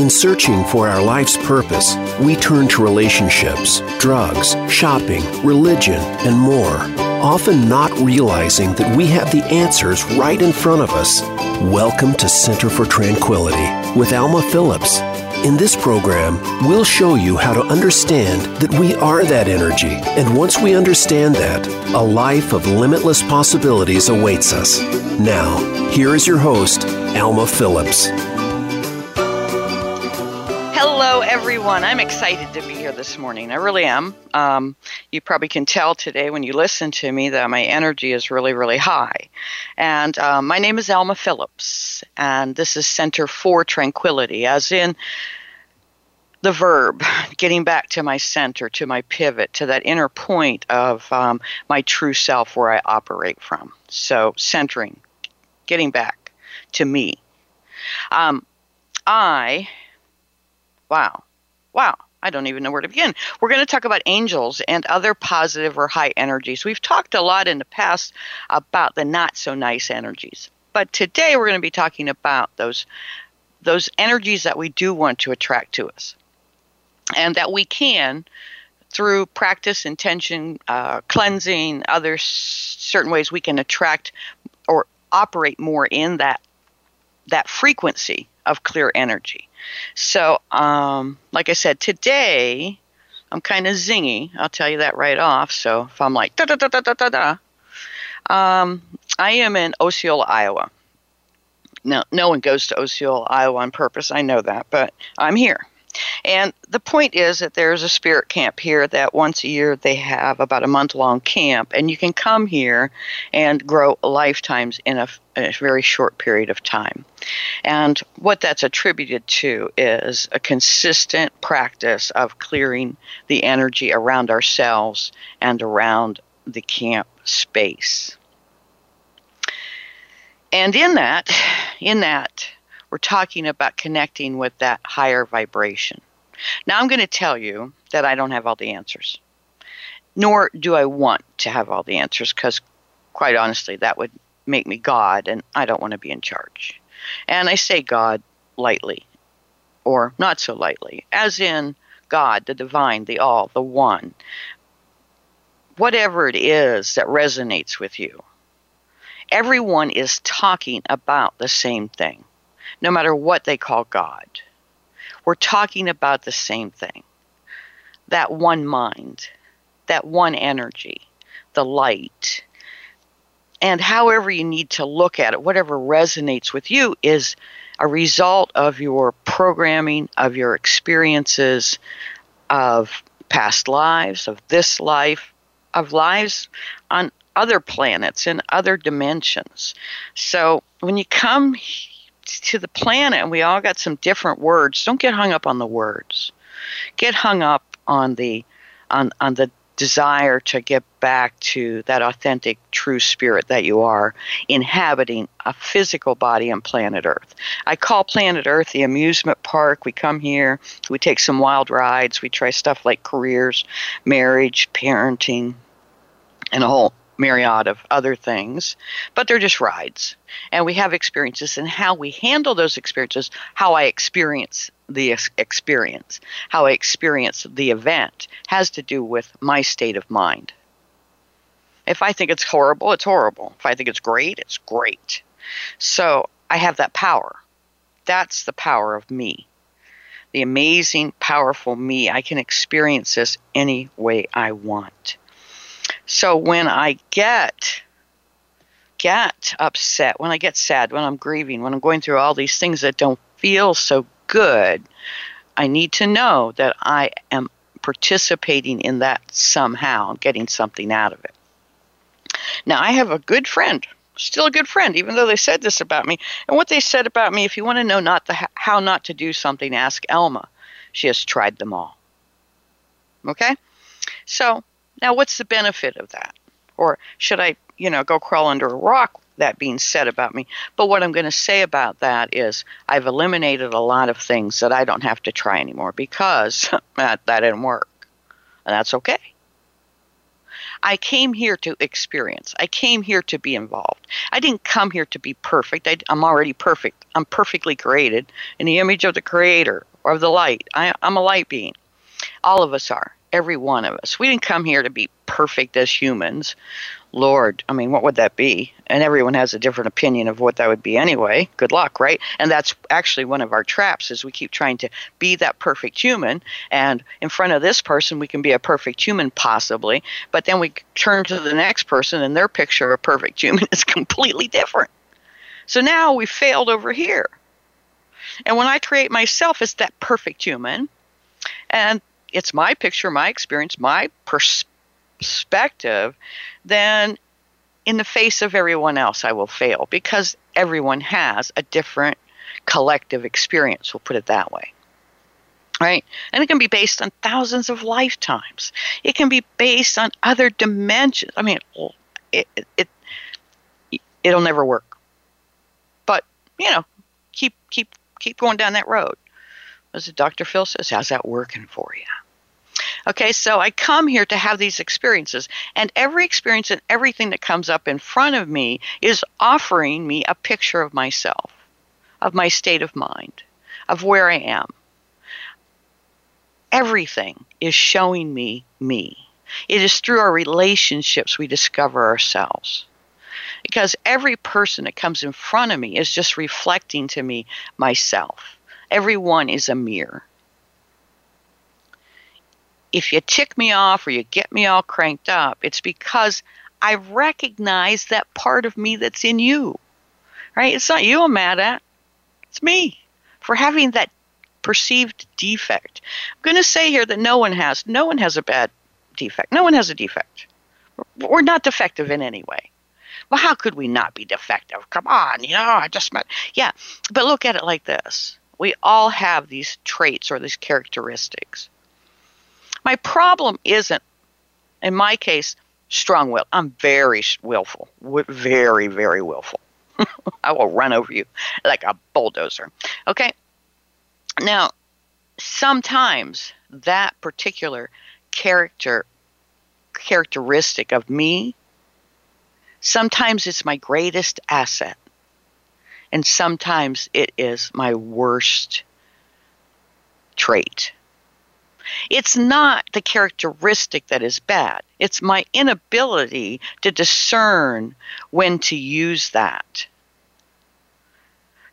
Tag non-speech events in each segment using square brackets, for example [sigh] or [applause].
In searching for our life's purpose, we turn to relationships, drugs, shopping, religion, and more, often not realizing that we have the answers right in front of us. Welcome to Center for Tranquility with Alma Phillips. In this program, we'll show you how to understand that we are that energy, and once we understand that, a life of limitless possibilities awaits us. Now, here is your host, Alma Phillips. Hello, everyone. I'm excited to be here this morning. I really am. Um, you probably can tell today when you listen to me that my energy is really, really high. And um, my name is Alma Phillips, and this is Center for Tranquility, as in the verb, getting back to my center, to my pivot, to that inner point of um, my true self where I operate from. So, centering, getting back to me. Um, I Wow. Wow. I don't even know where to begin. We're going to talk about angels and other positive or high energies. We've talked a lot in the past about the not so nice energies. But today we're going to be talking about those those energies that we do want to attract to us. And that we can through practice, intention, uh, cleansing, other s- certain ways we can attract or operate more in that that frequency of clear energy. So, um, like I said, today I'm kind of zingy. I'll tell you that right off. So if I'm like da da da da da da da, um, I am in Osceola, Iowa. No, no one goes to Osceola, Iowa on purpose. I know that, but I'm here. And the point is that there's a spirit camp here that once a year they have about a month long camp, and you can come here and grow lifetimes in a, in a, very short period of time. And what that's attributed to is a consistent practice of clearing the energy around ourselves and around the camp space. And in that, in that, we're talking about connecting with that higher vibration. Now, I'm going to tell you that I don't have all the answers, nor do I want to have all the answers because, quite honestly, that would make me God, and I don't want to be in charge. And I say God lightly, or not so lightly, as in God, the divine, the all, the one. Whatever it is that resonates with you, everyone is talking about the same thing no matter what they call God. We're talking about the same thing that one mind, that one energy, the light. And however you need to look at it, whatever resonates with you, is a result of your programming, of your experiences, of past lives, of this life, of lives on other planets in other dimensions. So when you come to the planet and we all got some different words. Don't get hung up on the words. Get hung up on the on on the desire to get back to that authentic true spirit that you are inhabiting a physical body on planet earth. I call planet earth the amusement park. We come here we take some wild rides we try stuff like careers marriage parenting and a whole myriad of other things, but they're just rides. And we have experiences, and how we handle those experiences, how I experience the experience, how I experience the event, has to do with my state of mind. If I think it's horrible, it's horrible. If I think it's great, it's great. So I have that power. That's the power of me. The amazing, powerful me. I can experience this any way I want. So when I get get upset, when I get sad, when I'm grieving, when I'm going through all these things that don't feel so good, I need to know that I am participating in that somehow, getting something out of it. Now, I have a good friend, still a good friend, even though they said this about me. And what they said about me, if you want to know not the, how not to do something, ask Alma. She has tried them all. Okay? So now, what's the benefit of that? Or should I, you know, go crawl under a rock? That being said about me. But what I'm going to say about that is I've eliminated a lot of things that I don't have to try anymore because [laughs] that, that didn't work. And that's okay. I came here to experience. I came here to be involved. I didn't come here to be perfect. I, am already perfect. I'm perfectly created in the image of the Creator. or of the light. I, I'm a light being. All of us are. Every one of us. We didn't come here to be perfect as humans. Lord, I mean, what would that be? And everyone has a different opinion of what that would be anyway. Good luck, right? And that's actually one of our traps is we keep trying to be that perfect human and in front of this person we can be a perfect human possibly, but then we turn to the next person and their picture of a perfect human [laughs] is completely different. So now we failed over here. And when I create myself as that perfect human, and it's my picture, my experience, my perspective, then in the face of everyone else, I will fail because everyone has a different collective experience. We'll put it that way. Right? And it can be based on thousands of lifetimes. It can be based on other dimensions. I mean, it, it, it it'll never work. But, you know, keep keep keep going down that road. As Dr. Phil says, how's that working for you? Okay, so I come here to have these experiences, and every experience and everything that comes up in front of me is offering me a picture of myself, of my state of mind, of where I am. Everything is showing me me. It is through our relationships we discover ourselves. Because every person that comes in front of me is just reflecting to me myself. Everyone is a mirror if you tick me off or you get me all cranked up, it's because I recognize that part of me that's in you. Right? It's not you I'm mad at. It's me for having that perceived defect. I'm going to say here that no one has. No one has a bad defect. No one has a defect. We're not defective in any way. Well, how could we not be defective? Come on, you know, I just met. Yeah, but look at it like this. We all have these traits or these characteristics. My problem isn't, in my case, strong will. I'm very willful, very, very willful. [laughs] I will run over you like a bulldozer. Okay? Now, sometimes that particular character characteristic of me sometimes it's my greatest asset and sometimes it is my worst trait it's not the characteristic that is bad, it's my inability to discern when to use that.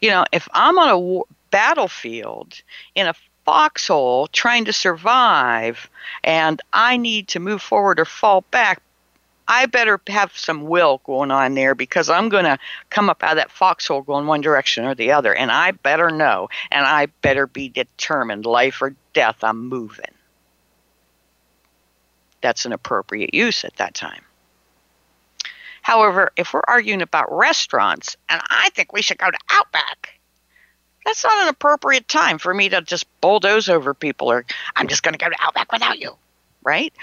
You know, if I'm on a war- battlefield in a foxhole trying to survive and I need to move forward or fall back, I better have some will going on there because I'm going to come up out of that foxhole going one direction or the other. And I better know and I better be determined, life or death, I'm moving. That's an appropriate use at that time. However, if we're arguing about restaurants and I think we should go to Outback, that's not an appropriate time for me to just bulldoze over people or I'm just going to go to Outback without you, right?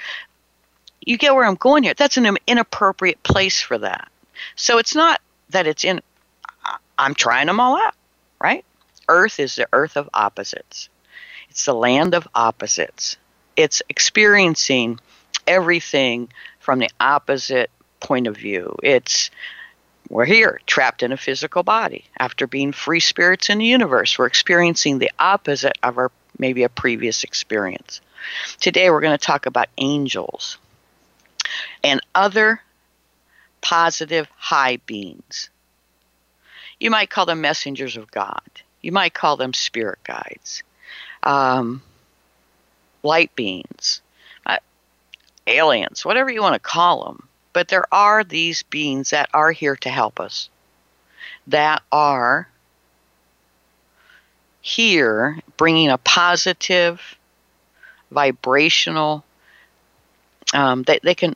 You get where I'm going here. That's an inappropriate place for that. So it's not that it's in, I'm trying them all out, right? Earth is the earth of opposites, it's the land of opposites. It's experiencing everything from the opposite point of view. It's we're here, trapped in a physical body. After being free spirits in the universe, we're experiencing the opposite of our maybe a previous experience. Today, we're going to talk about angels and other positive high beings. You might call them messengers of God. You might call them spirit guides, um, light beings, uh, aliens, whatever you want to call them. But there are these beings that are here to help us, that are here bringing a positive vibrational um, they, they can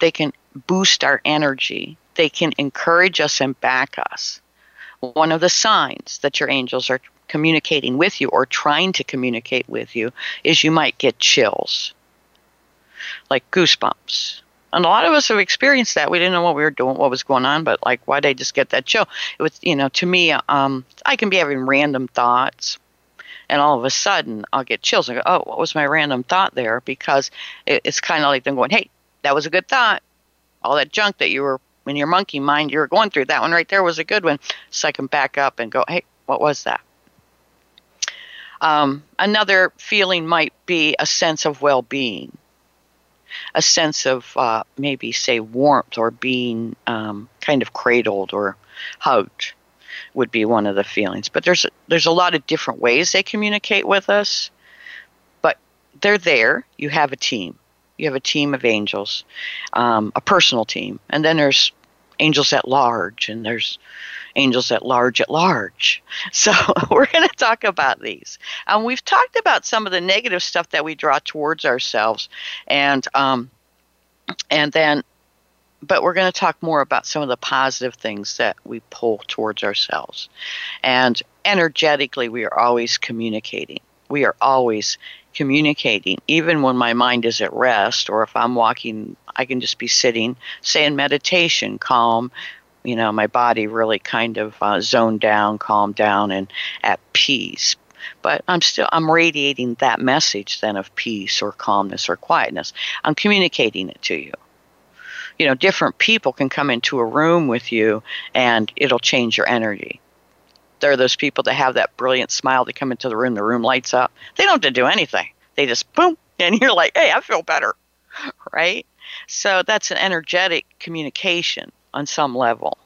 they can boost our energy. They can encourage us and back us. One of the signs that your angels are communicating with you or trying to communicate with you is you might get chills, like goosebumps. And a lot of us have experienced that. We didn't know what we were doing, what was going on, but like, why did I just get that chill? It was, you know, to me, um, I can be having random thoughts, and all of a sudden I'll get chills. I go, oh, what was my random thought there? Because it, it's kind of like them going, hey, that was a good thought. All that junk that you were in your monkey mind you were going through, that one right there was a good one. So I can back up and go, hey, what was that? Um, another feeling might be a sense of well being, a sense of uh, maybe, say, warmth or being um, kind of cradled or hugged would be one of the feelings. But there's there's a lot of different ways they communicate with us. But they're there. You have a team. You have a team of angels, um, a personal team, and then there's angels at large, and there's angels at large at large. [laughs] So [laughs] we're going to talk about these. Um, we've talked about some of the negative stuff that we draw towards ourselves, and um, and then, but we're going to talk more about some of the positive things that we pull towards ourselves, and energetically, we are always communicating. We are always communicating, even when my mind is at rest, or if I'm walking, I can just be sitting, say in meditation, calm, you know, my body really kind of uh, zoned down, calmed down, and at peace. But I'm still I'm radiating that message then of peace or calmness or quietness. I'm communicating it to you. You know, different people can come into a room with you and it'll change your energy. There are those people that have that brilliant smile. They come into the room, the room lights up. They don't have to do anything. They just boom, and you're like, hey, I feel better, [laughs] right? So that's an energetic communication on some level.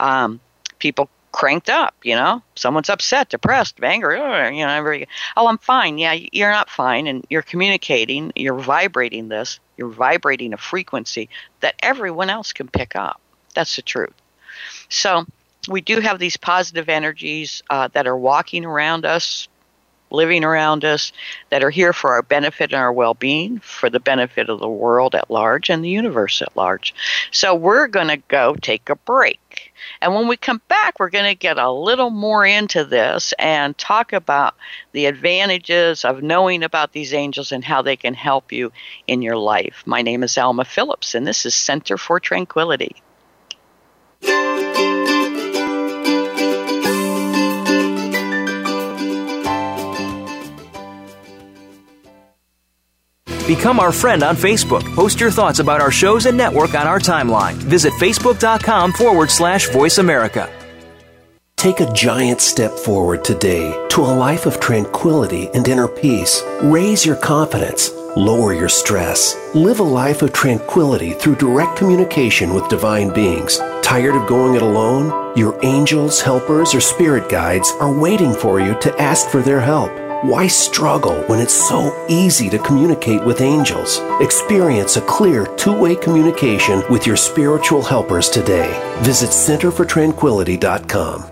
Um, people cranked up, you know, someone's upset, depressed, angry, you know, every, oh, I'm fine. Yeah, you're not fine. And you're communicating, you're vibrating this, you're vibrating a frequency that everyone else can pick up. That's the truth. So we do have these positive energies uh, that are walking around us, living around us that are here for our benefit and our well being, for the benefit of the world at large and the universe at large. So we're going to go take a break. And when we come back, we're going to get a little more into this and talk about the advantages of knowing about these angels and how they can help you in your life. My name is Alma Phillips, and this is Center for Tranquility. Become our friend on Facebook. Post your thoughts about our shows and network on our timeline. Visit facebook.com forward slash voice America. Take a giant step forward today to a life of tranquility and inner peace. Raise your confidence. Lower your stress. Live a life of tranquility through direct communication with divine beings. Tired of going it alone? Your angels, helpers, or spirit guides are waiting for you to ask for their help. Why struggle when it's so easy to communicate with angels? Experience a clear two way communication with your spiritual helpers today. Visit centerfortranquility.com.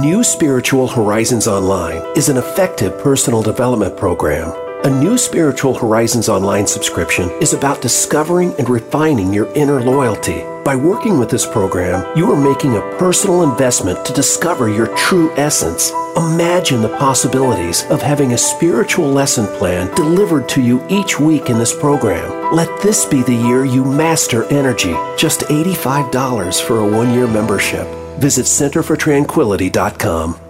New Spiritual Horizons Online is an effective personal development program a new Spiritual Horizons online subscription is about discovering and refining your inner loyalty. By working with this program, you are making a personal investment to discover your true essence. Imagine the possibilities of having a spiritual lesson plan delivered to you each week in this program. Let this be the year you master energy. Just $85 for a one year membership. Visit centerfortranquility.com.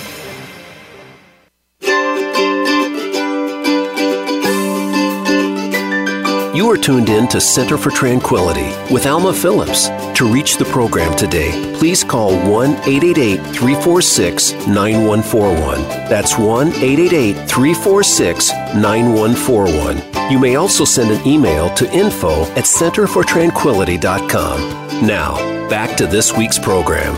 You are tuned in to Center for Tranquility with Alma Phillips. To reach the program today, please call 1 888 346 9141. That's 1 888 346 9141. You may also send an email to info at centerfortranquility.com. Now, back to this week's program.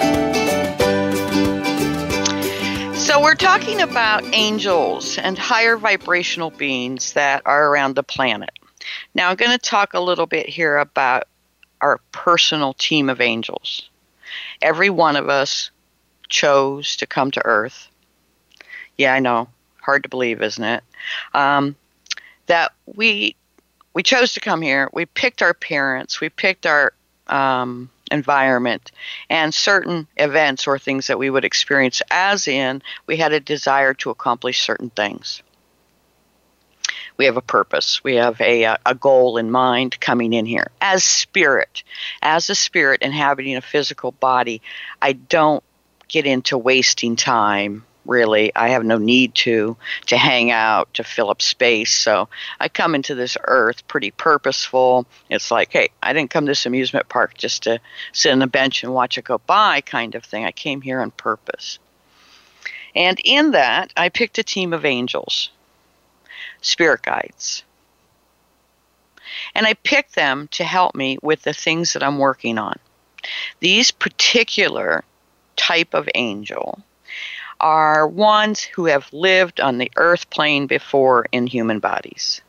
So, we're talking about angels and higher vibrational beings that are around the planet. Now, I'm going to talk a little bit here about our personal team of angels. Every one of us chose to come to Earth. Yeah, I know. Hard to believe, isn't it? Um, that we we chose to come here. We picked our parents. We picked our um, environment and certain events or things that we would experience, as in we had a desire to accomplish certain things we have a purpose. We have a, uh, a goal in mind coming in here. As spirit, as a spirit inhabiting a physical body, I don't get into wasting time really. I have no need to to hang out to fill up space. So i come into this earth pretty purposeful. It's like hey i didn't come to this amusement park just to sit on a bench and watch it go by kind of thing. I came here on purpose. And in that i picked a team of angels spirit guides. And I pick them to help me with the things that I'm working on. These particular type of angel are ones who have lived on the earth plane before in human bodies.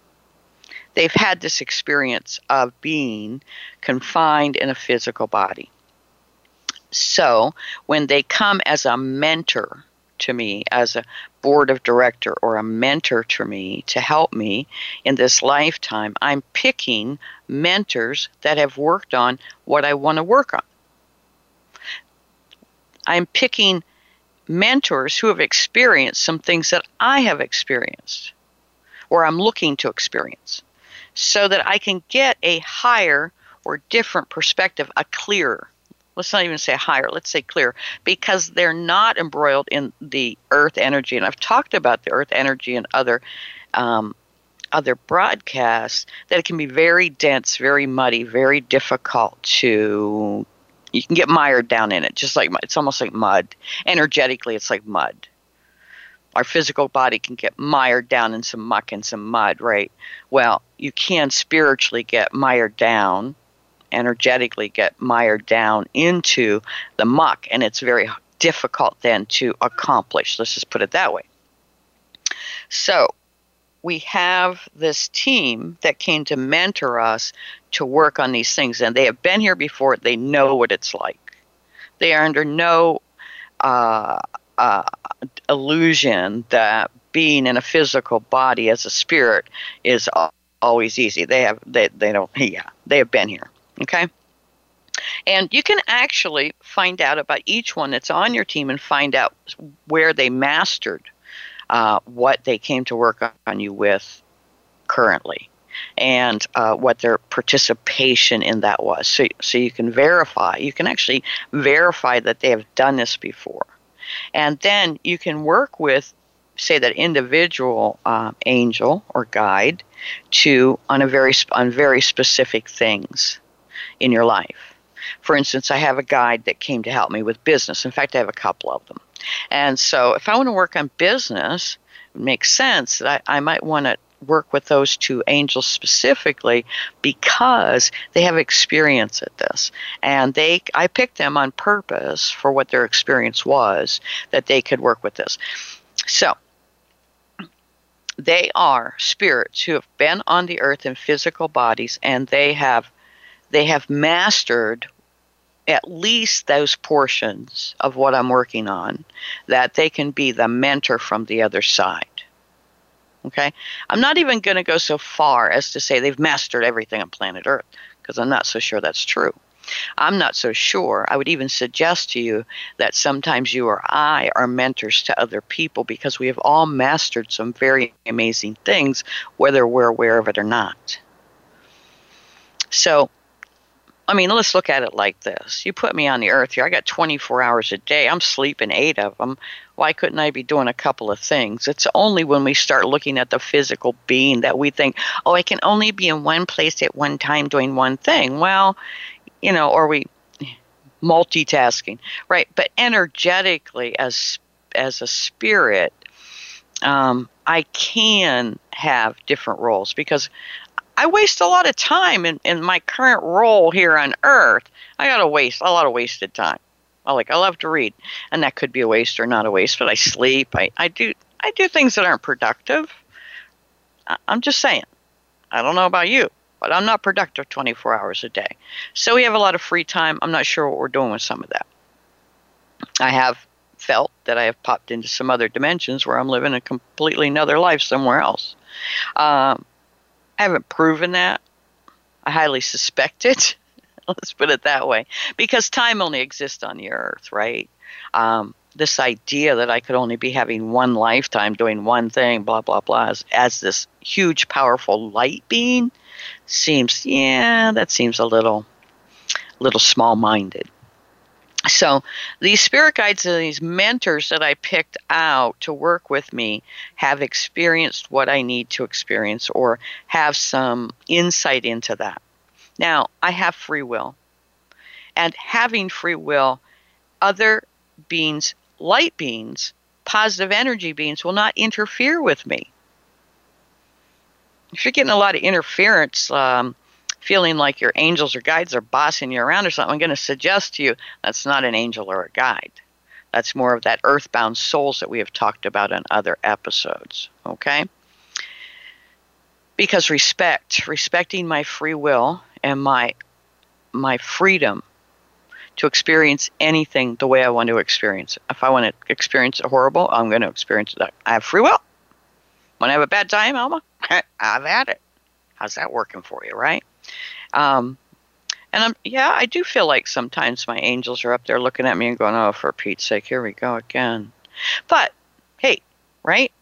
They've had this experience of being confined in a physical body. So, when they come as a mentor to me as a board of director or a mentor to me to help me in this lifetime. I'm picking mentors that have worked on what I want to work on. I'm picking mentors who have experienced some things that I have experienced or I'm looking to experience so that I can get a higher or different perspective, a clearer let's not even say higher, let's say clear, because they're not embroiled in the earth energy. And I've talked about the earth energy and other um, other broadcasts that it can be very dense, very muddy, very difficult to. You can get mired down in it, just like it's almost like mud. Energetically, it's like mud. Our physical body can get mired down in some muck and some mud, right? Well, you can spiritually get mired down energetically get mired down into the muck, and it's very difficult then to accomplish. Let's just put it that way. So, we have this team that came to mentor us to work on these things, and they have been here before. They know what it's like. They are under no uh, uh, illusion that being in a physical body as a spirit is always easy. They have they they don't yeah they have been here. Okay? And you can actually find out about each one that's on your team and find out where they mastered uh, what they came to work on you with currently and uh, what their participation in that was. So, so you can verify, you can actually verify that they have done this before. And then you can work with, say, that individual uh, angel or guide to on a very on very specific things in your life. For instance, I have a guide that came to help me with business. In fact, I have a couple of them. And so if I want to work on business, it makes sense that I, I might want to work with those two angels specifically because they have experience at this and they i picked them on purpose for what their experience was that they could work with this so they are spirits who have been on the earth in physical bodies and they have they have mastered at least those portions of what I'm working on that they can be the mentor from the other side. Okay? I'm not even going to go so far as to say they've mastered everything on planet Earth because I'm not so sure that's true. I'm not so sure. I would even suggest to you that sometimes you or I are mentors to other people because we have all mastered some very amazing things, whether we're aware of it or not. So, I mean, let's look at it like this. You put me on the earth here. I got 24 hours a day. I'm sleeping eight of them. why couldn't I be doing a couple of things? It's only when we start looking at the physical being that we think, oh, I can only be in one place at one time doing one thing. Well, you know, or we multitasking, right? But energetically, as as a spirit, um, I can have different roles because I waste a lot of time in, in my current role here on Earth. I got to waste a lot of wasted time. I like I love to read, and that could be a waste or not a waste. But I sleep. I, I do I do things that aren't productive. I, I'm just saying. I don't know about you, but I'm not productive 24 hours a day. So we have a lot of free time. I'm not sure what we're doing with some of that. I have felt that I have popped into some other dimensions where I'm living a completely another life somewhere else. Um, I haven't proven that. I highly suspect it. [laughs] Let's put it that way. Because time only exists on the earth, right? Um, this idea that I could only be having one lifetime doing one thing, blah, blah, blah, as, as this huge, powerful light being seems, yeah, that seems a little, little small minded. So these spirit guides and these mentors that I picked out to work with me have experienced what I need to experience or have some insight into that. Now, I have free will. And having free will, other beings, light beings, positive energy beings, will not interfere with me. If you're getting a lot of interference, um, feeling like your angels or guides are bossing you around or something, I'm going to suggest to you that's not an angel or a guide. That's more of that earthbound souls that we have talked about in other episodes. Okay? Because respect, respecting my free will and my my freedom to experience anything the way I want to experience it. If I want to experience it horrible, I'm going to experience it. I have free will. Want to have a bad time, Alma? [laughs] I've had it. How's that working for you, right? Um, and I'm, yeah, I do feel like sometimes my angels are up there looking at me and going, oh, for Pete's sake, here we go again. But hey, right?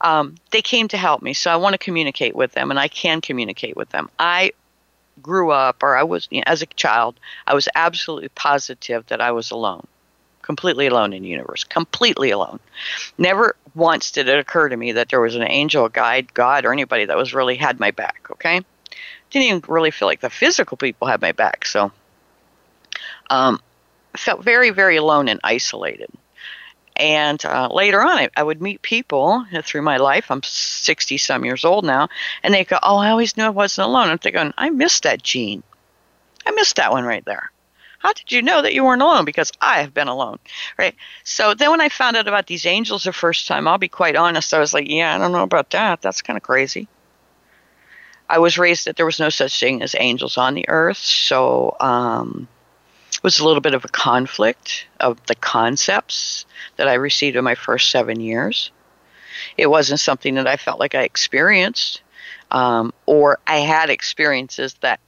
Um, they came to help me, so I want to communicate with them, and I can communicate with them. I grew up, or I was, you know, as a child, I was absolutely positive that I was alone, completely alone in the universe, completely alone. Never once did it occur to me that there was an angel, guide, God, or anybody that was really had my back, okay? Didn't even really feel like the physical people had my back. So um, felt very, very alone and isolated. And uh, later on, I, I, would meet people through my life. I'm 60 some years old now. And they go, Oh, I always knew I wasn't alone. I'm thinking, I missed that gene. I missed that one right there. How did you know that you weren't alone? Because I have been alone, right? So then when I found out about these angels the first time, I'll be quite honest, I was like, yeah, I don't know about that. That's kind of crazy. I was raised that there was no such thing as angels on the earth, so um, it was a little bit of a conflict of the concepts that I received in my first seven years. It wasn't something that I felt like I experienced, um, or I had experiences that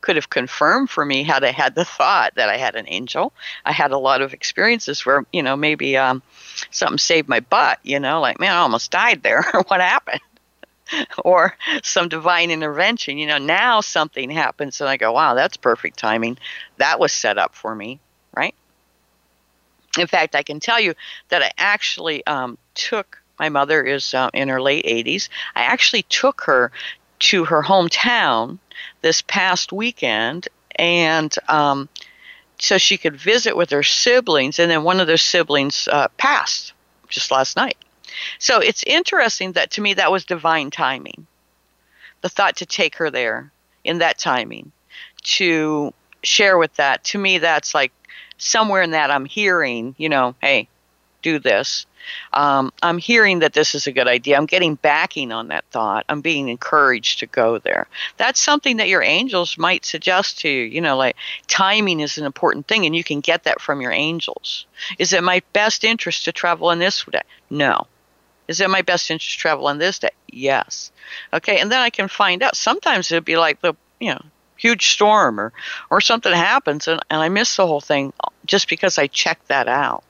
could have confirmed for me had I had the thought that I had an angel. I had a lot of experiences where, you know, maybe um, something saved my butt, you know, like, man, I almost died there. [laughs] what happened? [laughs] or some divine intervention. You know, now something happens and I go, wow, that's perfect timing. That was set up for me, right? In fact, I can tell you that I actually um, took my mother is uh, in her late 80s. I actually took her to her hometown this past weekend and um, so she could visit with her siblings and then one of their siblings uh, passed just last night so it's interesting that to me that was divine timing. The thought to take her there in that timing, to share with that, to me, that's like somewhere in that I'm hearing, you know, hey, do this. Um, I'm hearing that this is a good idea. I'm getting backing on that thought. I'm being encouraged to go there. That's something that your angels might suggest to you. You know, like timing is an important thing, and you can get that from your angels. Is it my best interest to travel in this day? No. Is it my best interest to travel on this day? Yes. Okay, and then I can find out. Sometimes it'd be like the you know huge storm or or something happens and, and I miss the whole thing just because I checked that out.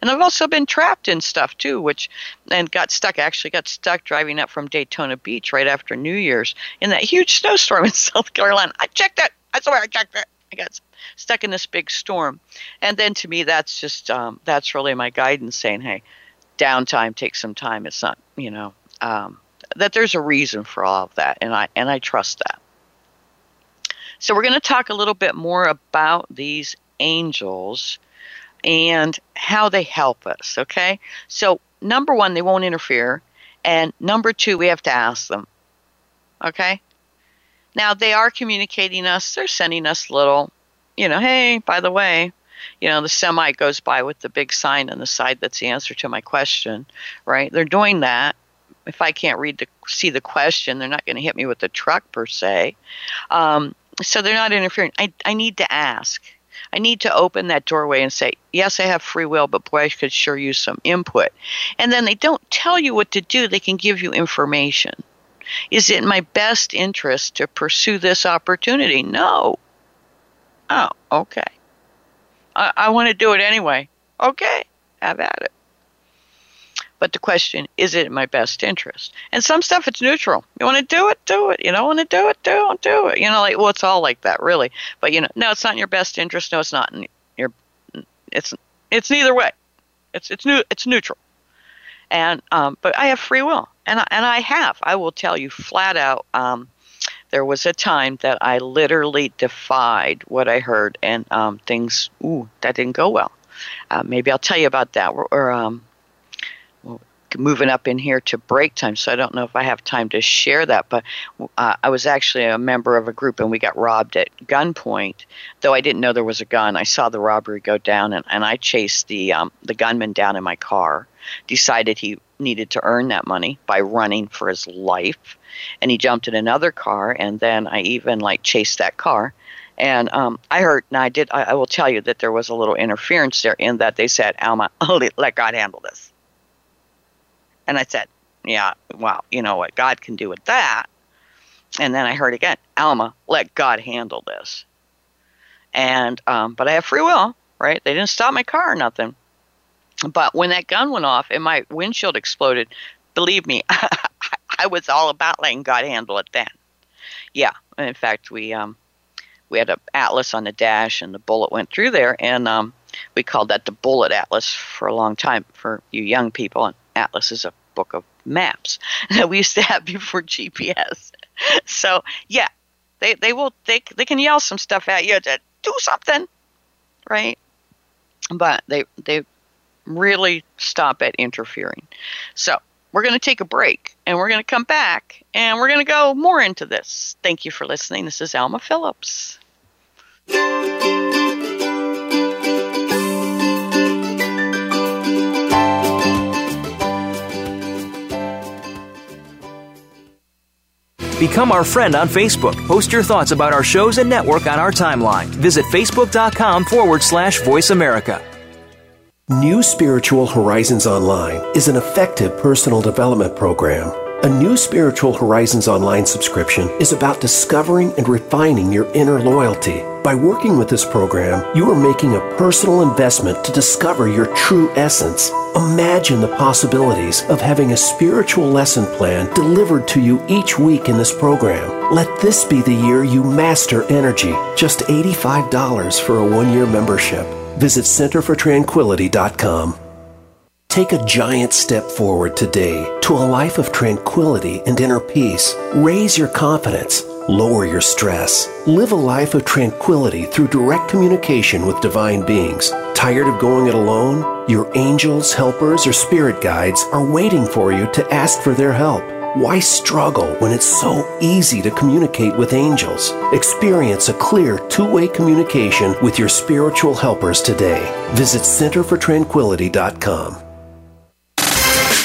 And I've also been trapped in stuff too, which and got stuck. Actually, got stuck driving up from Daytona Beach right after New Year's in that huge snowstorm [laughs] in South Carolina. I checked it. I swear I checked it. I got stuck in this big storm. And then to me, that's just, um, that's really my guidance saying, hey, downtime takes some time. It's not, you know, um, that there's a reason for all of that. And I, and I trust that. So we're going to talk a little bit more about these angels and how they help us, okay? So, number one, they won't interfere. And number two, we have to ask them, okay? Now, they are communicating us, they're sending us little, you know, hey, by the way, you know, the semi goes by with the big sign on the side that's the answer to my question, right? They're doing that. If I can't read the see the question, they're not going to hit me with the truck per se. Um, so they're not interfering. I, I need to ask. I need to open that doorway and say, yes, I have free will, but boy, I could sure use some input. And then they don't tell you what to do, they can give you information. Is it in my best interest to pursue this opportunity? No. Oh, okay. I, I want to do it anyway. Okay, have at it. But the question, is it in my best interest? And some stuff it's neutral. You want to do it, do it. You don't want to do it, don't do it. You know, like well, it's all like that, really. But you know, no, it's not in your best interest. No, it's not in your. It's it's neither way. It's it's new. It's neutral. And um, but I have free will, and I, and I have. I will tell you flat out. Um, there was a time that I literally defied what I heard, and um, things ooh that didn't go well. Uh, maybe I'll tell you about that. Or um, moving up in here to break time, so I don't know if I have time to share that. But uh, I was actually a member of a group, and we got robbed at gunpoint. Though I didn't know there was a gun, I saw the robbery go down, and, and I chased the um, the gunman down in my car. Decided he needed to earn that money by running for his life, and he jumped in another car, and then I even like chased that car. And um, I heard, and I did. I, I will tell you that there was a little interference there in that they said, "Alma, [laughs] let God handle this." And I said, Yeah, wow, you know what God can do with that. And then I heard again, Alma, let God handle this. And, um, but I have free will, right? They didn't stop my car or nothing. But when that gun went off and my windshield exploded, believe me, [laughs] I was all about letting God handle it then. Yeah, in fact, we um, we had an atlas on the dash, and the bullet went through there, and um, we called that the bullet atlas for a long time for you young people. And atlas is a book of maps [laughs] that we used to have before [laughs] GPS. So yeah, they they will they they can yell some stuff at you to do something, right? But they they really stop at interfering. So we're going to take a break and we're going to come back and we're going to go more into this. Thank you for listening. This is Alma Phillips. Become our friend on Facebook. Post your thoughts about our shows and network on our timeline. Visit facebook.com forward slash voice America. New Spiritual Horizons Online is an effective personal development program. A new Spiritual Horizons Online subscription is about discovering and refining your inner loyalty. By working with this program, you are making a personal investment to discover your true essence. Imagine the possibilities of having a spiritual lesson plan delivered to you each week in this program. Let this be the year you master energy. Just $85 for a one year membership. Visit centerfortranquility.com. Take a giant step forward today to a life of tranquility and inner peace. Raise your confidence. Lower your stress. Live a life of tranquility through direct communication with divine beings. Tired of going it alone? Your angels, helpers, or spirit guides are waiting for you to ask for their help. Why struggle when it's so easy to communicate with angels? Experience a clear two way communication with your spiritual helpers today. Visit centerfortranquility.com.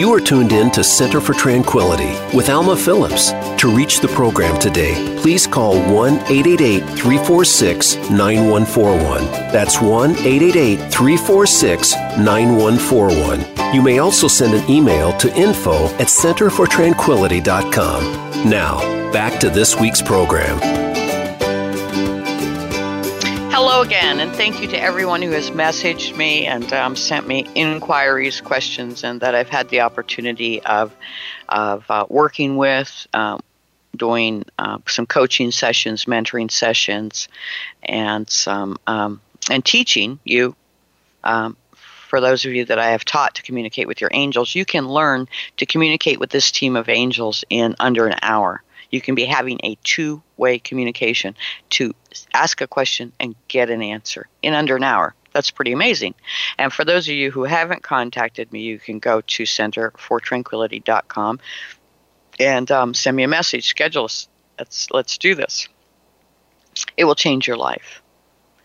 You are tuned in to Center for Tranquility with Alma Phillips. To reach the program today, please call 1 888 346 9141. That's 1 888 346 9141. You may also send an email to info at centerfortranquility.com. Now, back to this week's program. Hello again, and thank you to everyone who has messaged me and um, sent me inquiries, questions, and that I've had the opportunity of of uh, working with, um, doing uh, some coaching sessions, mentoring sessions, and some um, and teaching you. Um, for those of you that I have taught to communicate with your angels, you can learn to communicate with this team of angels in under an hour you can be having a two way communication to ask a question and get an answer in under an hour. That's pretty amazing. And for those of you who haven't contacted me, you can go to centerfortranquility.com and um, send me a message. Schedule us. Let's, let's do this. It will change your life.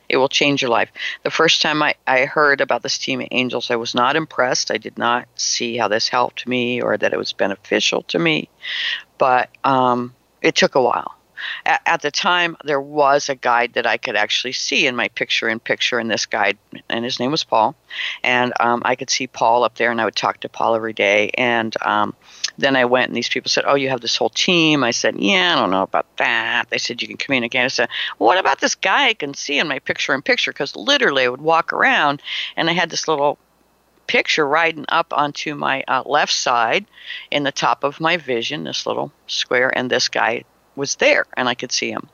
It will change your life. The first time I, I heard about this team of angels, I was not impressed. I did not see how this helped me or that it was beneficial to me. But um, it took a while. At, at, the time, there was a guide that I could actually see in my picture in picture in this guide, and his name was Paul. And um, I could see Paul up there, and I would talk to Paul every day. And um, then I went, and these people said, "Oh, you have this whole team." I said, "Yeah, I don't know about that." They said, "You can communicate." I said, well, "What about this guy I can see in my picture in picture?" Because literally, I would walk around, and I had this little picture riding up onto my uh, left side in the top of my vision, this little square, and this guy was there, and I could see him.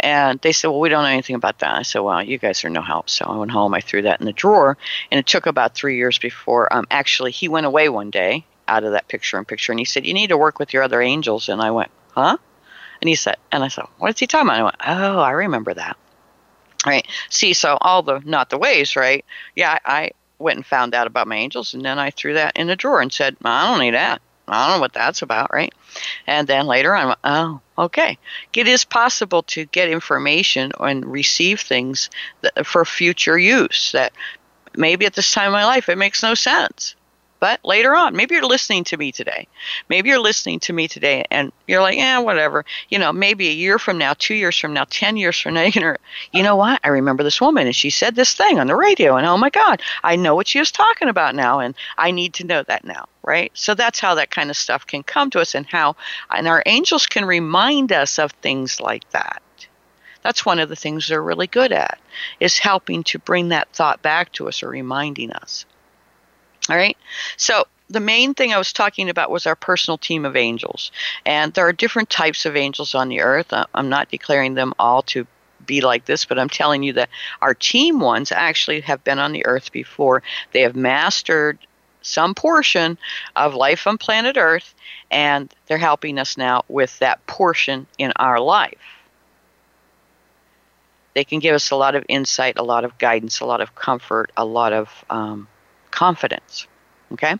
And they said, Well, we don't know anything about that. I said, Well, you guys are no help. So I went home, I threw that in the drawer, and it took about three years before um, actually he went away one day out of that picture in picture, and he said, You need to work with your other angels. And I went, Huh? And he said, And I said, What's he talking about? And I went, Oh, I remember that. Right. See, so all the not the ways, right? Yeah, I, went and found out about my angels, and then I threw that in a drawer and said, I don't need that. I don't know what that's about, right? And then later on, oh, okay. It is possible to get information and receive things that, for future use that maybe at this time of my life it makes no sense. But later on, maybe you're listening to me today. Maybe you're listening to me today and you're like, yeah, whatever. You know, maybe a year from now, two years from now, 10 years from now, [laughs] to, you know what? I remember this woman and she said this thing on the radio and oh my God, I know what she was talking about now and I need to know that now, right? So that's how that kind of stuff can come to us and how, and our angels can remind us of things like that that's one of the things they're really good at is helping to bring that thought back to us or reminding us all right. So the main thing I was talking about was our personal team of angels. And there are different types of angels on the earth. I'm not declaring them all to be like this, but I'm telling you that our team ones actually have been on the earth before. They have mastered some portion of life on planet Earth, and they're helping us now with that portion in our life. They can give us a lot of insight, a lot of guidance, a lot of comfort, a lot of um, confidence. Okay?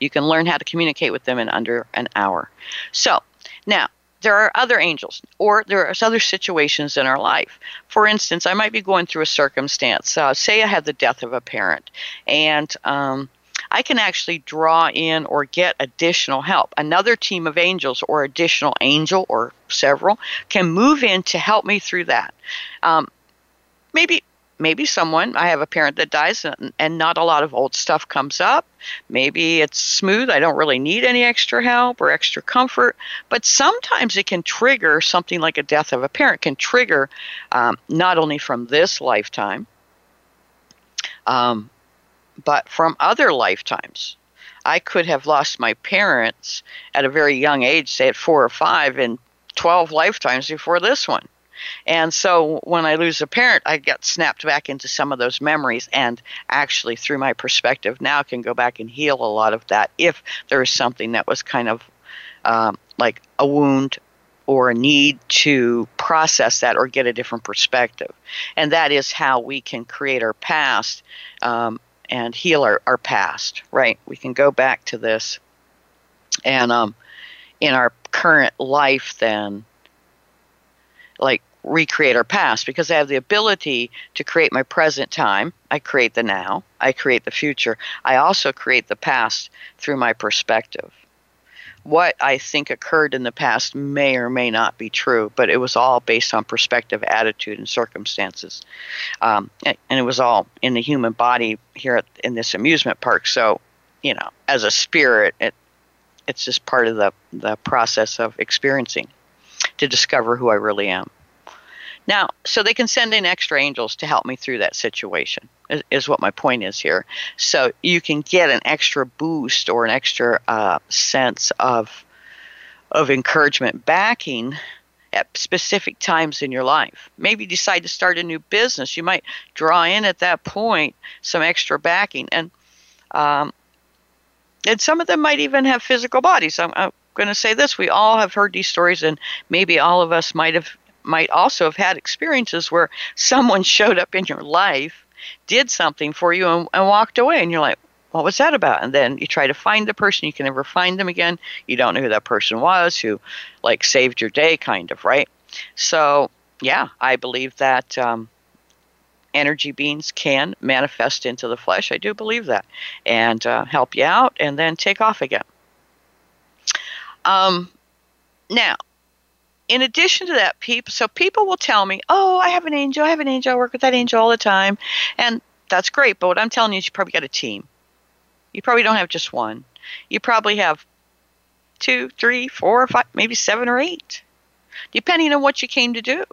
You can learn how to communicate with them in under an hour. So, now, there are other angels, or there are other situations in our life. For instance, I might be going through a circumstance. Uh, say I had the death of a parent, and um, I can actually draw in or get additional help. Another team of angels, or additional angel, or several, can move in to help me through that. Um, maybe maybe someone i have a parent that dies and, and, not a lot of old stuff comes up. Maybe it's smooth i don't really need any extra help or extra comfort. But sometimes it can trigger something like a death of a parent can trigger um, not only from this lifetime um, but from other lifetimes. I could have lost my parents at a very young age say at four or five and 12 lifetimes before this one and so when I lose a parent, I get snapped back into some of those memories and actually through my perspective now can go back and heal a lot of that if there is something that was kind of um, like a wound or a need to process that or get a different perspective. And that is how we can create our past um, and heal our, our past, right? We can go back to this and um, in our current life then like recreate our past because I have the ability to create my present time. I create the now, I create the future. I also create the past through my perspective. What I think occurred in the past may or may not be true, but it was all based on perspective, attitude, and circumstances. Um, and it was all in the human body here at, in this amusement park. So, you know, as a spirit, it, it's just part of the, the process of experiencing to discover who I really am. Now, so they can send in extra angels to help me through that situation, is, is what my point is here. So you can get an extra boost or an extra uh, sense of of encouragement backing at specific times in your life. Maybe decide to start a new business. You might draw in at that point some extra backing, and um, and some of them might even have physical bodies. I'm, I'm going to say this: we all have heard these stories, and maybe all of us might have might also have had experiences where someone showed up in your life, did something for you, and, and walked away, and you're like, what was that about? And then you try to find the person, you can never find them again. You don't know who that person was who, like, saved your day, kind of, right? So, yeah, I believe that um, energy beings can manifest into the flesh. I do believe that. And uh, help you out and then take off again. Um, now, in addition to that, people so people will tell me, "Oh, I have an angel. I have an angel. I work with that angel all the time," and that's great. But what I'm telling you is, you probably got a team. You probably don't have just one. You probably have two, three, four, five, maybe seven or eight, depending on what you came to do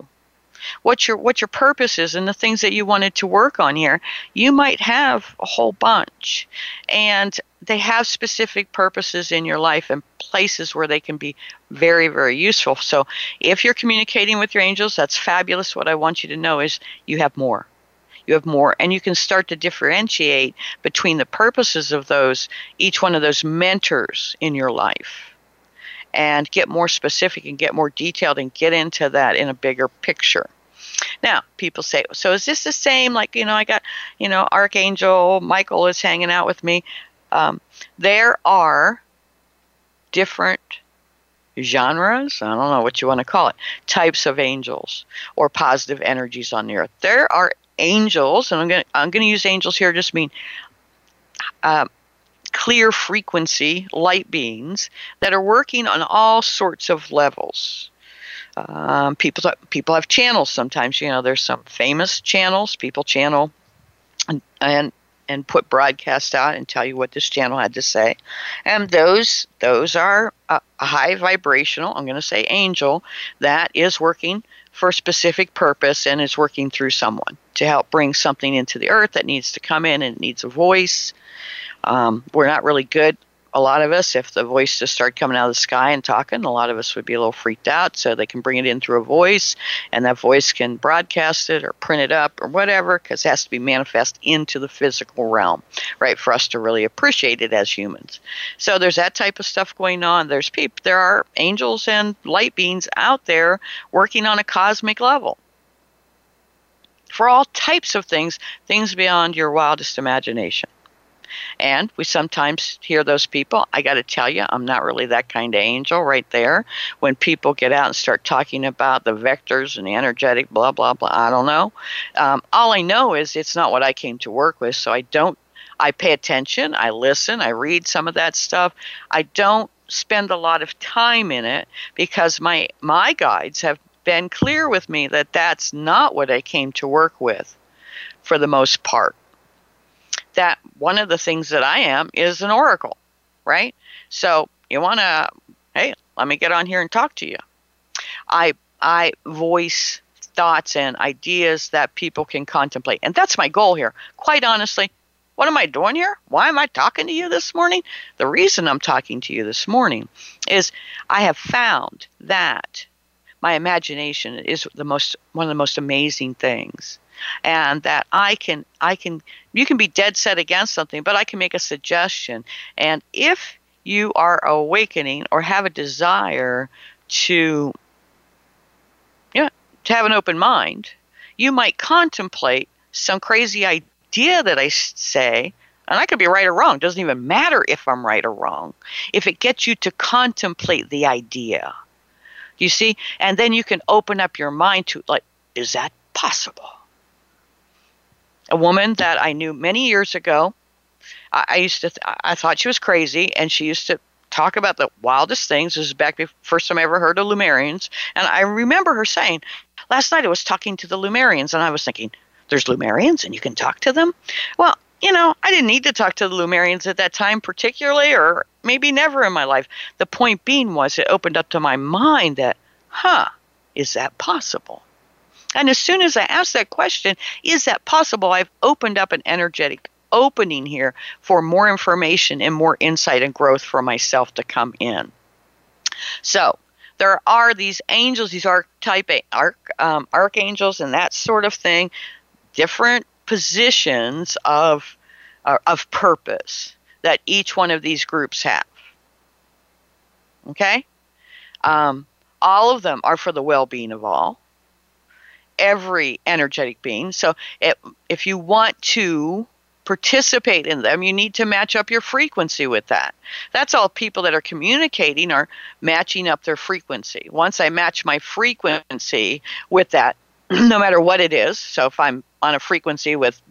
what your what your purpose is and the things that you wanted to work on here you might have a whole bunch. And they have specific purposes in your life and places where they can be very very useful. So if you're communicating with your angels that's fabulous. What i want you to know is you have more. You have more. And you can start to differentiate between the purposes of those each one of those mentors in your life and get more specific and get more detailed and get into that in a bigger picture. Now, people say, so is this the same? Like, you know, I got, you know, Archangel Michael is hanging out with me. Um, there are different genres, I don't know what you want to call it, types of angels or positive energies on the earth. There are angels, and I'm going to I'm going to use angels here just mean uh, clear frequency light beings that are working on all sorts of levels. Um, people people have channels sometimes. You know, there's some famous channels. People channel and, and and put broadcast out and tell you what this channel had to say. And those those are a, a high vibrational. I'm going to say angel that is working for a specific purpose and is working through someone to help bring something into the earth that needs to come in and needs a voice um, we're not really good. A lot of us, if the voice just started coming out of the sky and talking, a lot of us would be a little freaked out. So they can bring it in through a voice, and that voice can broadcast it or print it up or whatever, because it has to be manifest into the physical realm, right? For us to really appreciate it as humans. So there's that type of stuff going on. There's people, there are angels and light beings out there working on a cosmic level for all types of things, things beyond your wildest imagination. And we sometimes hear those people. I got to tell you, I'm not really that kind of angel right there. When people get out and start talking about the vectors and the energetic, blah, blah, blah, I don't know. Um, all I know is it's not what I came to work with, so I don't. I pay attention, I listen, I read some of that stuff. I don't spend a lot of time in it because my my guides have been clear with me that that's not what I came to work with for the most part that one of the things that I am is an oracle, right? So you want to, hey, let me get on here and talk to you. I I voice thoughts and ideas that people can contemplate, and that's my goal here. Quite honestly, what am I doing here? Why am I talking to you this morning? The reason I'm talking to you this morning is I have found that my imagination is the most one of the most amazing things and that I can I can you can be dead set against something, but I can make a suggestion. And if you are awakening or have a desire to yeah, to have an open mind, you might contemplate some crazy idea that I say, and I could be right or wrong. It doesn't even matter if I'm right or wrong. If it gets you to contemplate the idea, You see? And then you can open up your mind to, like, is that possible? A woman that I knew many years ago, I, I used to, th- I thought she was crazy, and she used to talk about the wildest things. This is back the first time I ever heard of Lemurians. And I remember her saying, last night I was talking to the Lemurians, and I was thinking, there's Lemurians and you can talk to them? Well, you know, I didn't need to talk to the Lemurians at that time, particularly, or maybe never in my life. The point being was it opened up to my mind that, huh, is that possible? And as soon as I ask that question, is that possible? I've opened up an energetic opening here for more information and more insight and growth for myself to come in. So, there are these angels, these archetype arch, um, archangels, and that sort of thing, different positions of uh, of purpose that each one of these groups have. Okay, um, all of them are for the well-being of all. Every energetic being. So, it, if you want to participate in them, you need to match up your frequency with that. That's all people that are communicating are matching up their frequency. Once I match my frequency with that, [clears throat] no matter what it is, so if I'm on a frequency with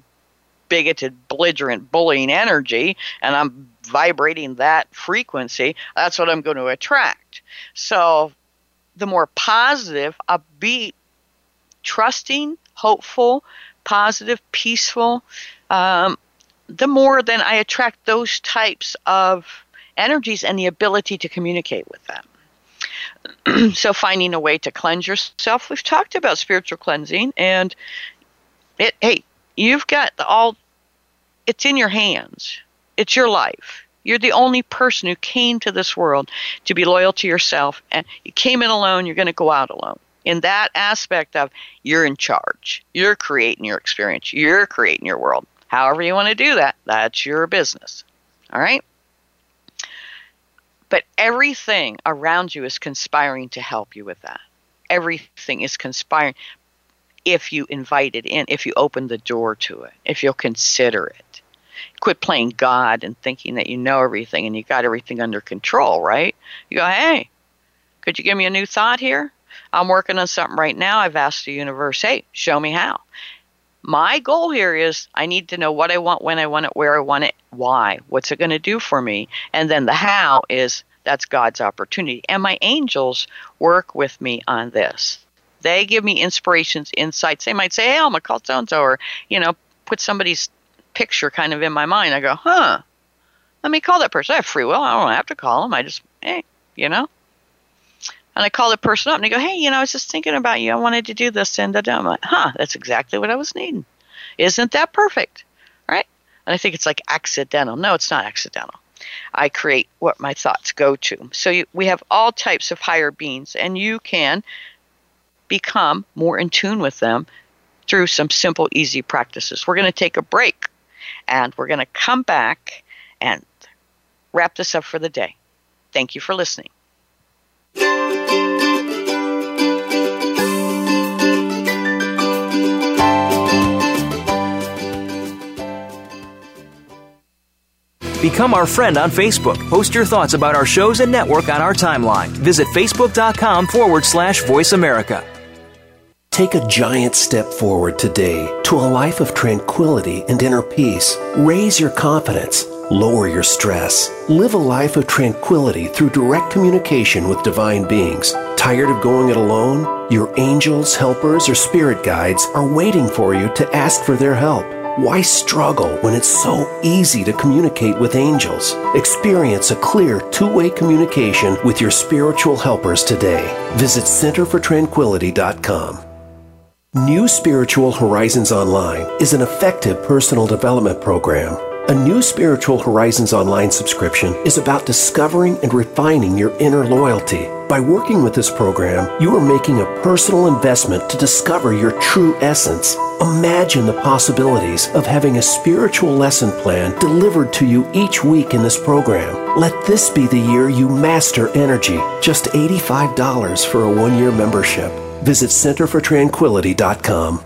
bigoted, belligerent, bullying energy, and I'm vibrating that frequency, that's what I'm going to attract. So the more positive, upbeat, trusting, hopeful, positive, peaceful, um, the more then I attract those types of energies and the ability to communicate with them. [clears throat] so finding a way to cleanse yourself. We've talked about spiritual cleansing and it hey, you've got all it's in your hands. It's your life. You're the only person who came to this world to be loyal to yourself and you came in alone, you're going to go out alone. In that aspect of you're in charge. You're creating your experience. You're creating your world. However you want to do that, that's your business. All right? But everything around you is conspiring to help you with that. Everything is conspiring if you invite it in, if you open the door to it, if you'll consider it. Quit playing God and thinking that you know everything and you got everything under control, right? You go, hey, could you give me a new thought here? I'm working on something right now. I've asked the universe, hey, show me how. My goal here is I need to know what I want, when I want it, where I want it, why, what's it going to do for me. And then the how is that's God's opportunity. And my angels work with me on this. They give me inspirations, insights. They might say, hey, call so and so, or, you know, put somebody's picture kind of in my mind. I go, huh, let me call that person. I have free will. I don't have to call them. I just, hey, you know. And I call the person up and they go, hey, you know, I was just thinking about you. I wanted to do this. And I'm like, huh, that's exactly what I was needing. Isn't that perfect? Right? And I think it's like accidental. No, it's not accidental. I create what my thoughts go to. So you, we have all types of higher beings, and you can become more in tune with them through some simple, easy practices. We're going to take a break and we're going to come back and wrap this up for the day. Thank you for listening. Become our friend on Facebook. Post your thoughts about our shows and network on our timeline. Visit facebook.com forward slash voice America. Take a giant step forward today to a life of tranquility and inner peace. Raise your confidence. Lower your stress. Live a life of tranquility through direct communication with divine beings. Tired of going it alone? Your angels, helpers, or spirit guides are waiting for you to ask for their help. Why struggle when it's so easy to communicate with angels? Experience a clear two way communication with your spiritual helpers today. Visit centerfortranquility.com. New Spiritual Horizons Online is an effective personal development program. A New Spiritual Horizons Online subscription is about discovering and refining your inner loyalty. By working with this program, you are making a personal investment to discover your true essence. Imagine the possibilities of having a spiritual lesson plan delivered to you each week in this program. Let this be the year you master energy. Just $85 for a one year membership. Visit centerfortranquility.com.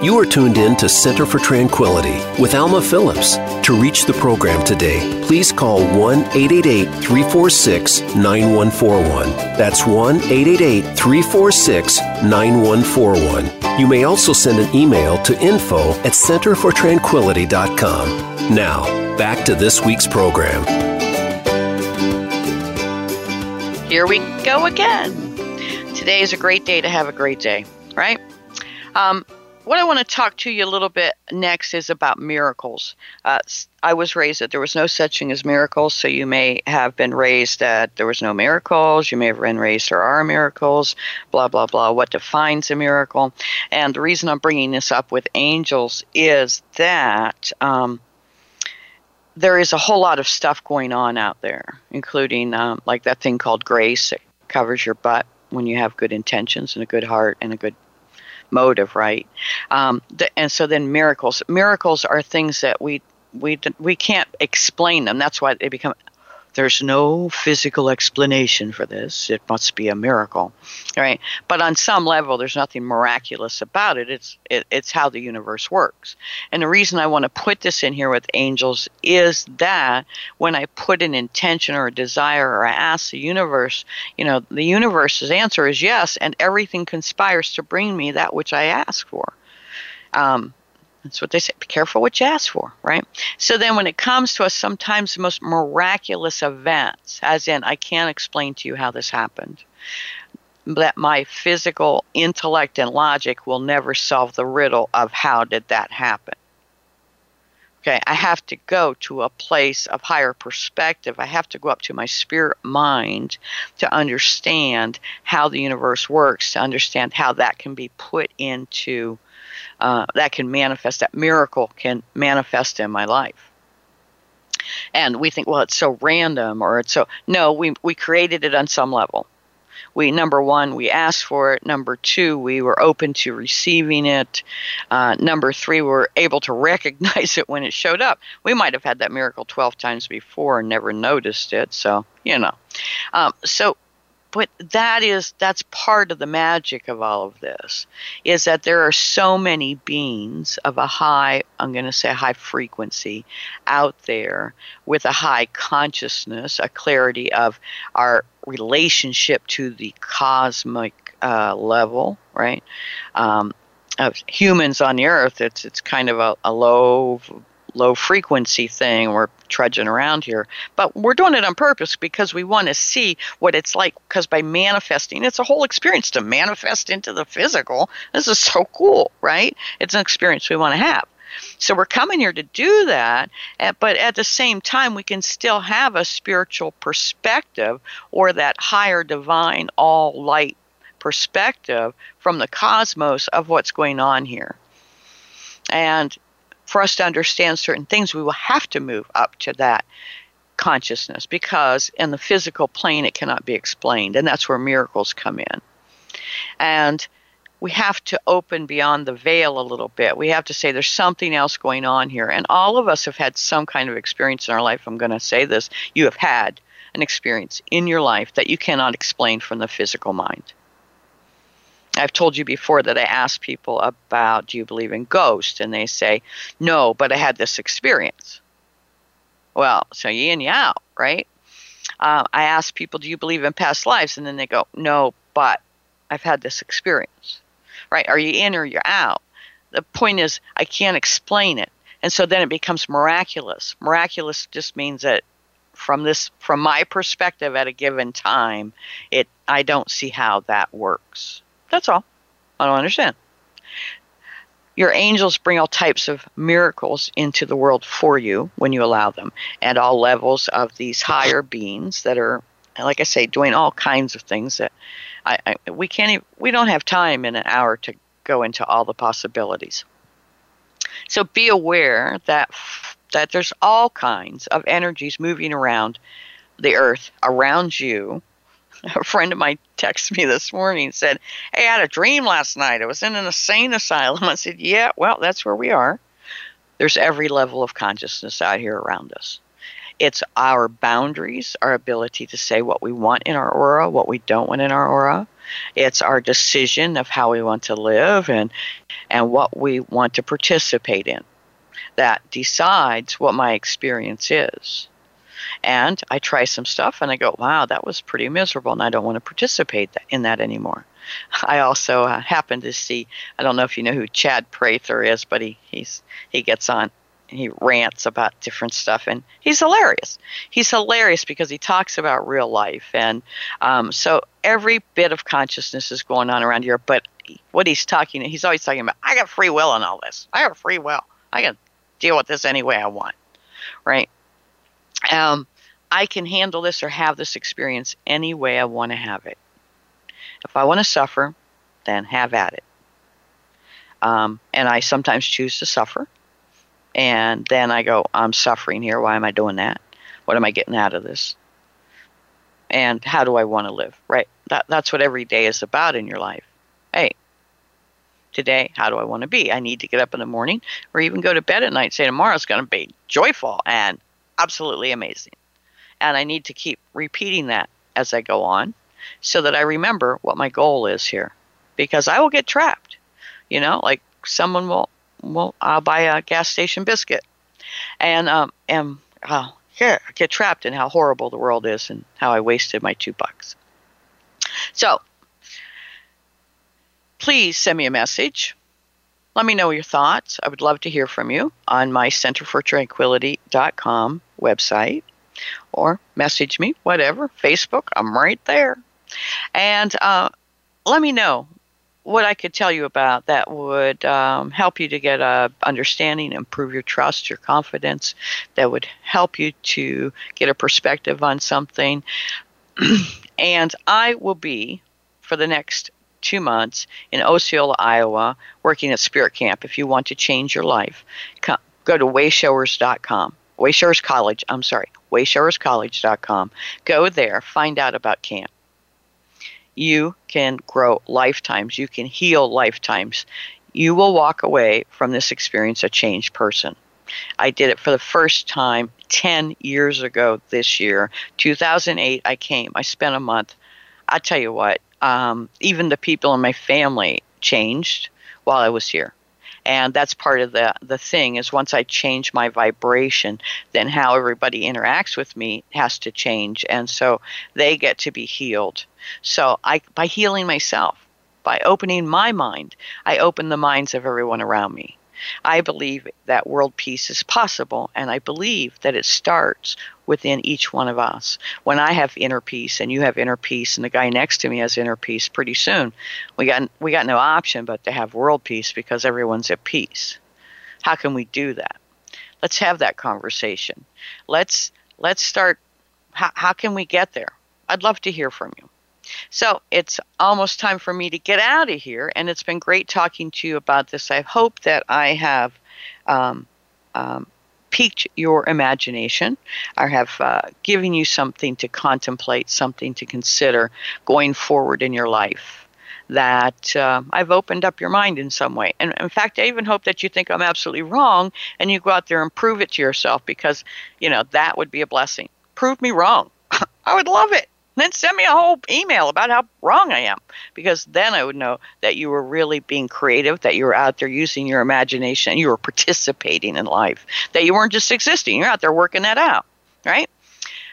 You are tuned in to Center for Tranquility with Alma Phillips. To reach the program today, please call 1 888 346 9141. That's 1 888 346 9141. You may also send an email to info at centerfortranquility.com. Now, back to this week's program. Here we go again. Today is a great day to have a great day, right? Um, what I want to talk to you a little bit next is about miracles. Uh, I was raised that there was no such thing as miracles, so you may have been raised that there was no miracles. You may have been raised there are miracles, blah, blah, blah. What defines a miracle? And the reason I'm bringing this up with angels is that. Um, there is a whole lot of stuff going on out there, including um, like that thing called grace that covers your butt when you have good intentions and a good heart and a good motive, right? Um, the, and so then miracles. Miracles are things that we we we can't explain them. That's why they become. There's no physical explanation for this. It must be a miracle, right? But on some level, there's nothing miraculous about it. It's it, it's how the universe works. And the reason I want to put this in here with angels is that when I put an intention or a desire or I ask the universe, you know, the universe's answer is yes, and everything conspires to bring me that which I ask for. Um, that's what they say. Be careful what you ask for, right? So then when it comes to us, sometimes the most miraculous events, as in, I can't explain to you how this happened, that my physical intellect and logic will never solve the riddle of how did that happen. Okay, I have to go to a place of higher perspective. I have to go up to my spirit mind to understand how the universe works, to understand how that can be put into uh, that can manifest, that miracle can manifest in my life. And we think, well, it's so random, or it's so. No, we, we created it on some level. We, number one, we asked for it. Number two, we were open to receiving it. Uh, number three, we were able to [laughs] recognize it when it showed up. We might have had that miracle 12 times before and never noticed it. So, you know. Um, so but that is that's part of the magic of all of this is that there are so many beings of a high i'm going to say high frequency out there with a high consciousness a clarity of our relationship to the cosmic uh, level right? Um, of humans on the earth it's it's kind of a, a low low frequency thing. We're trudging around here, but we're doing it on purpose because we want to see what it's like. Because by manifesting, it's a whole experience to manifest into the physical. This is so cool, right? It's an experience we want to have. So we're coming here to do that, but at the same time, we can still have a spiritual perspective or that higher divine, all light perspective from the cosmos of what's going on here. And for us to understand certain things, we will have to move up to that consciousness because in the physical plane it cannot be explained. And that's where miracles come in. And we have to open beyond the veil a little bit. We have to say there's something else going on here. And all of us have had some kind of experience in our life. I'm going to say this. You have had an experience in your life that you cannot explain from the physical mind. I've told you before that I ask people about do you believe in ghosts? And they say, no, but I had this experience. Well, so you in, you out, right? Uh, I ask people, do you believe in past lives? And then they go, no, but I've had this experience, right? Are you in or you're out? The point is, I can't explain it. And so then it becomes miraculous. Miraculous just means that from this from my perspective at a given time, it I don't see how that works. That's all. I don't understand. Your angels bring all types of miracles into the world for you when you allow them, and all levels of these higher beings that are like I say, doing all kinds of things that I, I we can't even, we don't have time in an hour to go into all the possibilities. So be aware that that there's all kinds of energies moving around the earth around you. [laughs] A friend of mine texted me this morning and said, Hey, I had a dream last night. I was in an insane asylum. [laughs] I said, Yeah, well, that's where we are. There's every level of consciousness out here around us. It's our boundaries, our ability to say what we want in our aura, what we don't want in our aura. It's our decision of how we want to live and and what we want to participate in that decides what my experience is. And I try some stuff and I go, wow, that was pretty miserable and I don't want to participate in that anymore. [laughs] I also uh, happen to see, I don't know if you know who Chad Prather is, but he, he's, he gets on he rants about different stuff and he's hilarious. He's hilarious because he talks about real life and um, so every bit of consciousness is going on around here but what he's talking he's always talking about i got free will in all this. I have free will. I can deal with this any way i want. Right um, i can handle this or have this experience any way i want to have it if i want to suffer then have at it um, and i sometimes choose to suffer and then I go, I'm suffering here. Why am I doing that? What am I getting out of this? And how do I want to live? Right? That, that's what every day is about in your life. Hey, today, how do I want to be? I need to get up in the morning or even go to bed at night say, tomorrow's going to be joyful and absolutely amazing. And I need to keep repeating that as I go on so that I remember what my goal is here. Because I will get trapped. You know, like someone will well, I'll buy a gas station biscuit, and um, and uh, yeah, get trapped in how horrible the world is and how I wasted my two bucks. So, please send me a message. Let me know your thoughts. I would love to hear from you on my centerfortranquility.com website or message me, whatever, Facebook, I'm right there. And uh, let me know what I could tell you about that would um, help you to get a understanding, improve your trust, your confidence, that would help you to get a perspective on something. [clears throat] and I will be for the next two months in Osceola, Iowa, working at Spirit Camp. If you want to change your life, come, go to wayshowers.com. Wayshowers College, I'm sorry, wayshowerscollege.com. Go there, find out about camp you can grow lifetimes. You can heal lifetimes. You will walk away from this experience a changed person. I did it for the first time 10 years ago this year. 2008, I came. I spent a month. I tell you what, um, even the people in my family changed while I was here. And that's part of the the thing is once i change my vibration then how everybody interacts with me has to change. And so they get to be healed. So i by healing myself by opening my mind i open the minds of everyone around me. I believe that world peace is possible, and I believe that it starts within each one of us. When I have inner peace and you have inner peace and the guy next to me has inner peace, pretty soon we got we got no option but to have world peace because everyone's at peace. How can we do that? Let's have that conversation. Let's let's start how, how can we get there? I'd love to hear from you. So it's almost time for me to get out of here, and it's been great talking to you about this. I hope that I have um, um, piqued your imagination. I have uh, given you something to contemplate, something to consider going forward in your life. That uh, I've opened up your mind in some way. And in fact, I even hope that you think I'm absolutely wrong and you go out there and prove it to yourself because, you know, that would be a blessing. Prove me wrong. [laughs] I would love it then send me a whole email about how wrong I am, because then I would know that you were really being creative, that you were out there using your imagination, you were participating in life, that you weren't just existing. You're out there working that out, right?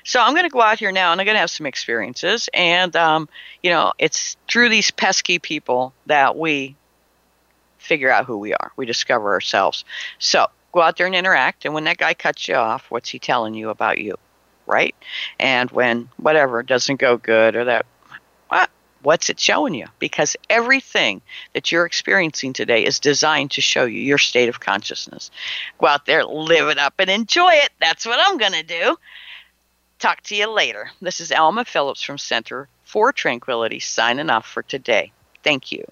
So I'm going to go out here now, and I'm going to have some experiences, and um, you know, it's through these pesky people that we figure out who we are. We discover ourselves. So go out there and interact, and when that guy cuts you off, what's he telling you about you? Right? And when whatever doesn't go good or that, what? What's it showing you? Because everything that you're experiencing today is designed to show you your state of consciousness. Go out there, live it up, and enjoy it. That's what I'm going to do. Talk to you later. This is Alma Phillips from Center for Tranquility signing off for today. Thank you.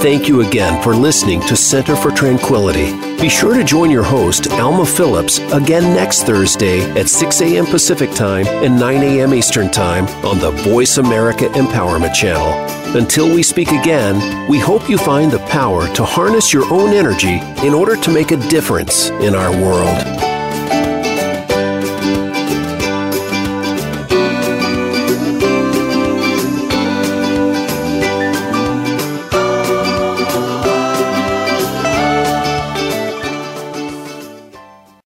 Thank you again for listening to Center for Tranquility. Be sure to join your host, Alma Phillips, again next Thursday at 6 a.m. Pacific Time and 9 a.m. Eastern Time on the Voice America Empowerment Channel. Until we speak again, we hope you find the power to harness your own energy in order to make a difference in our world.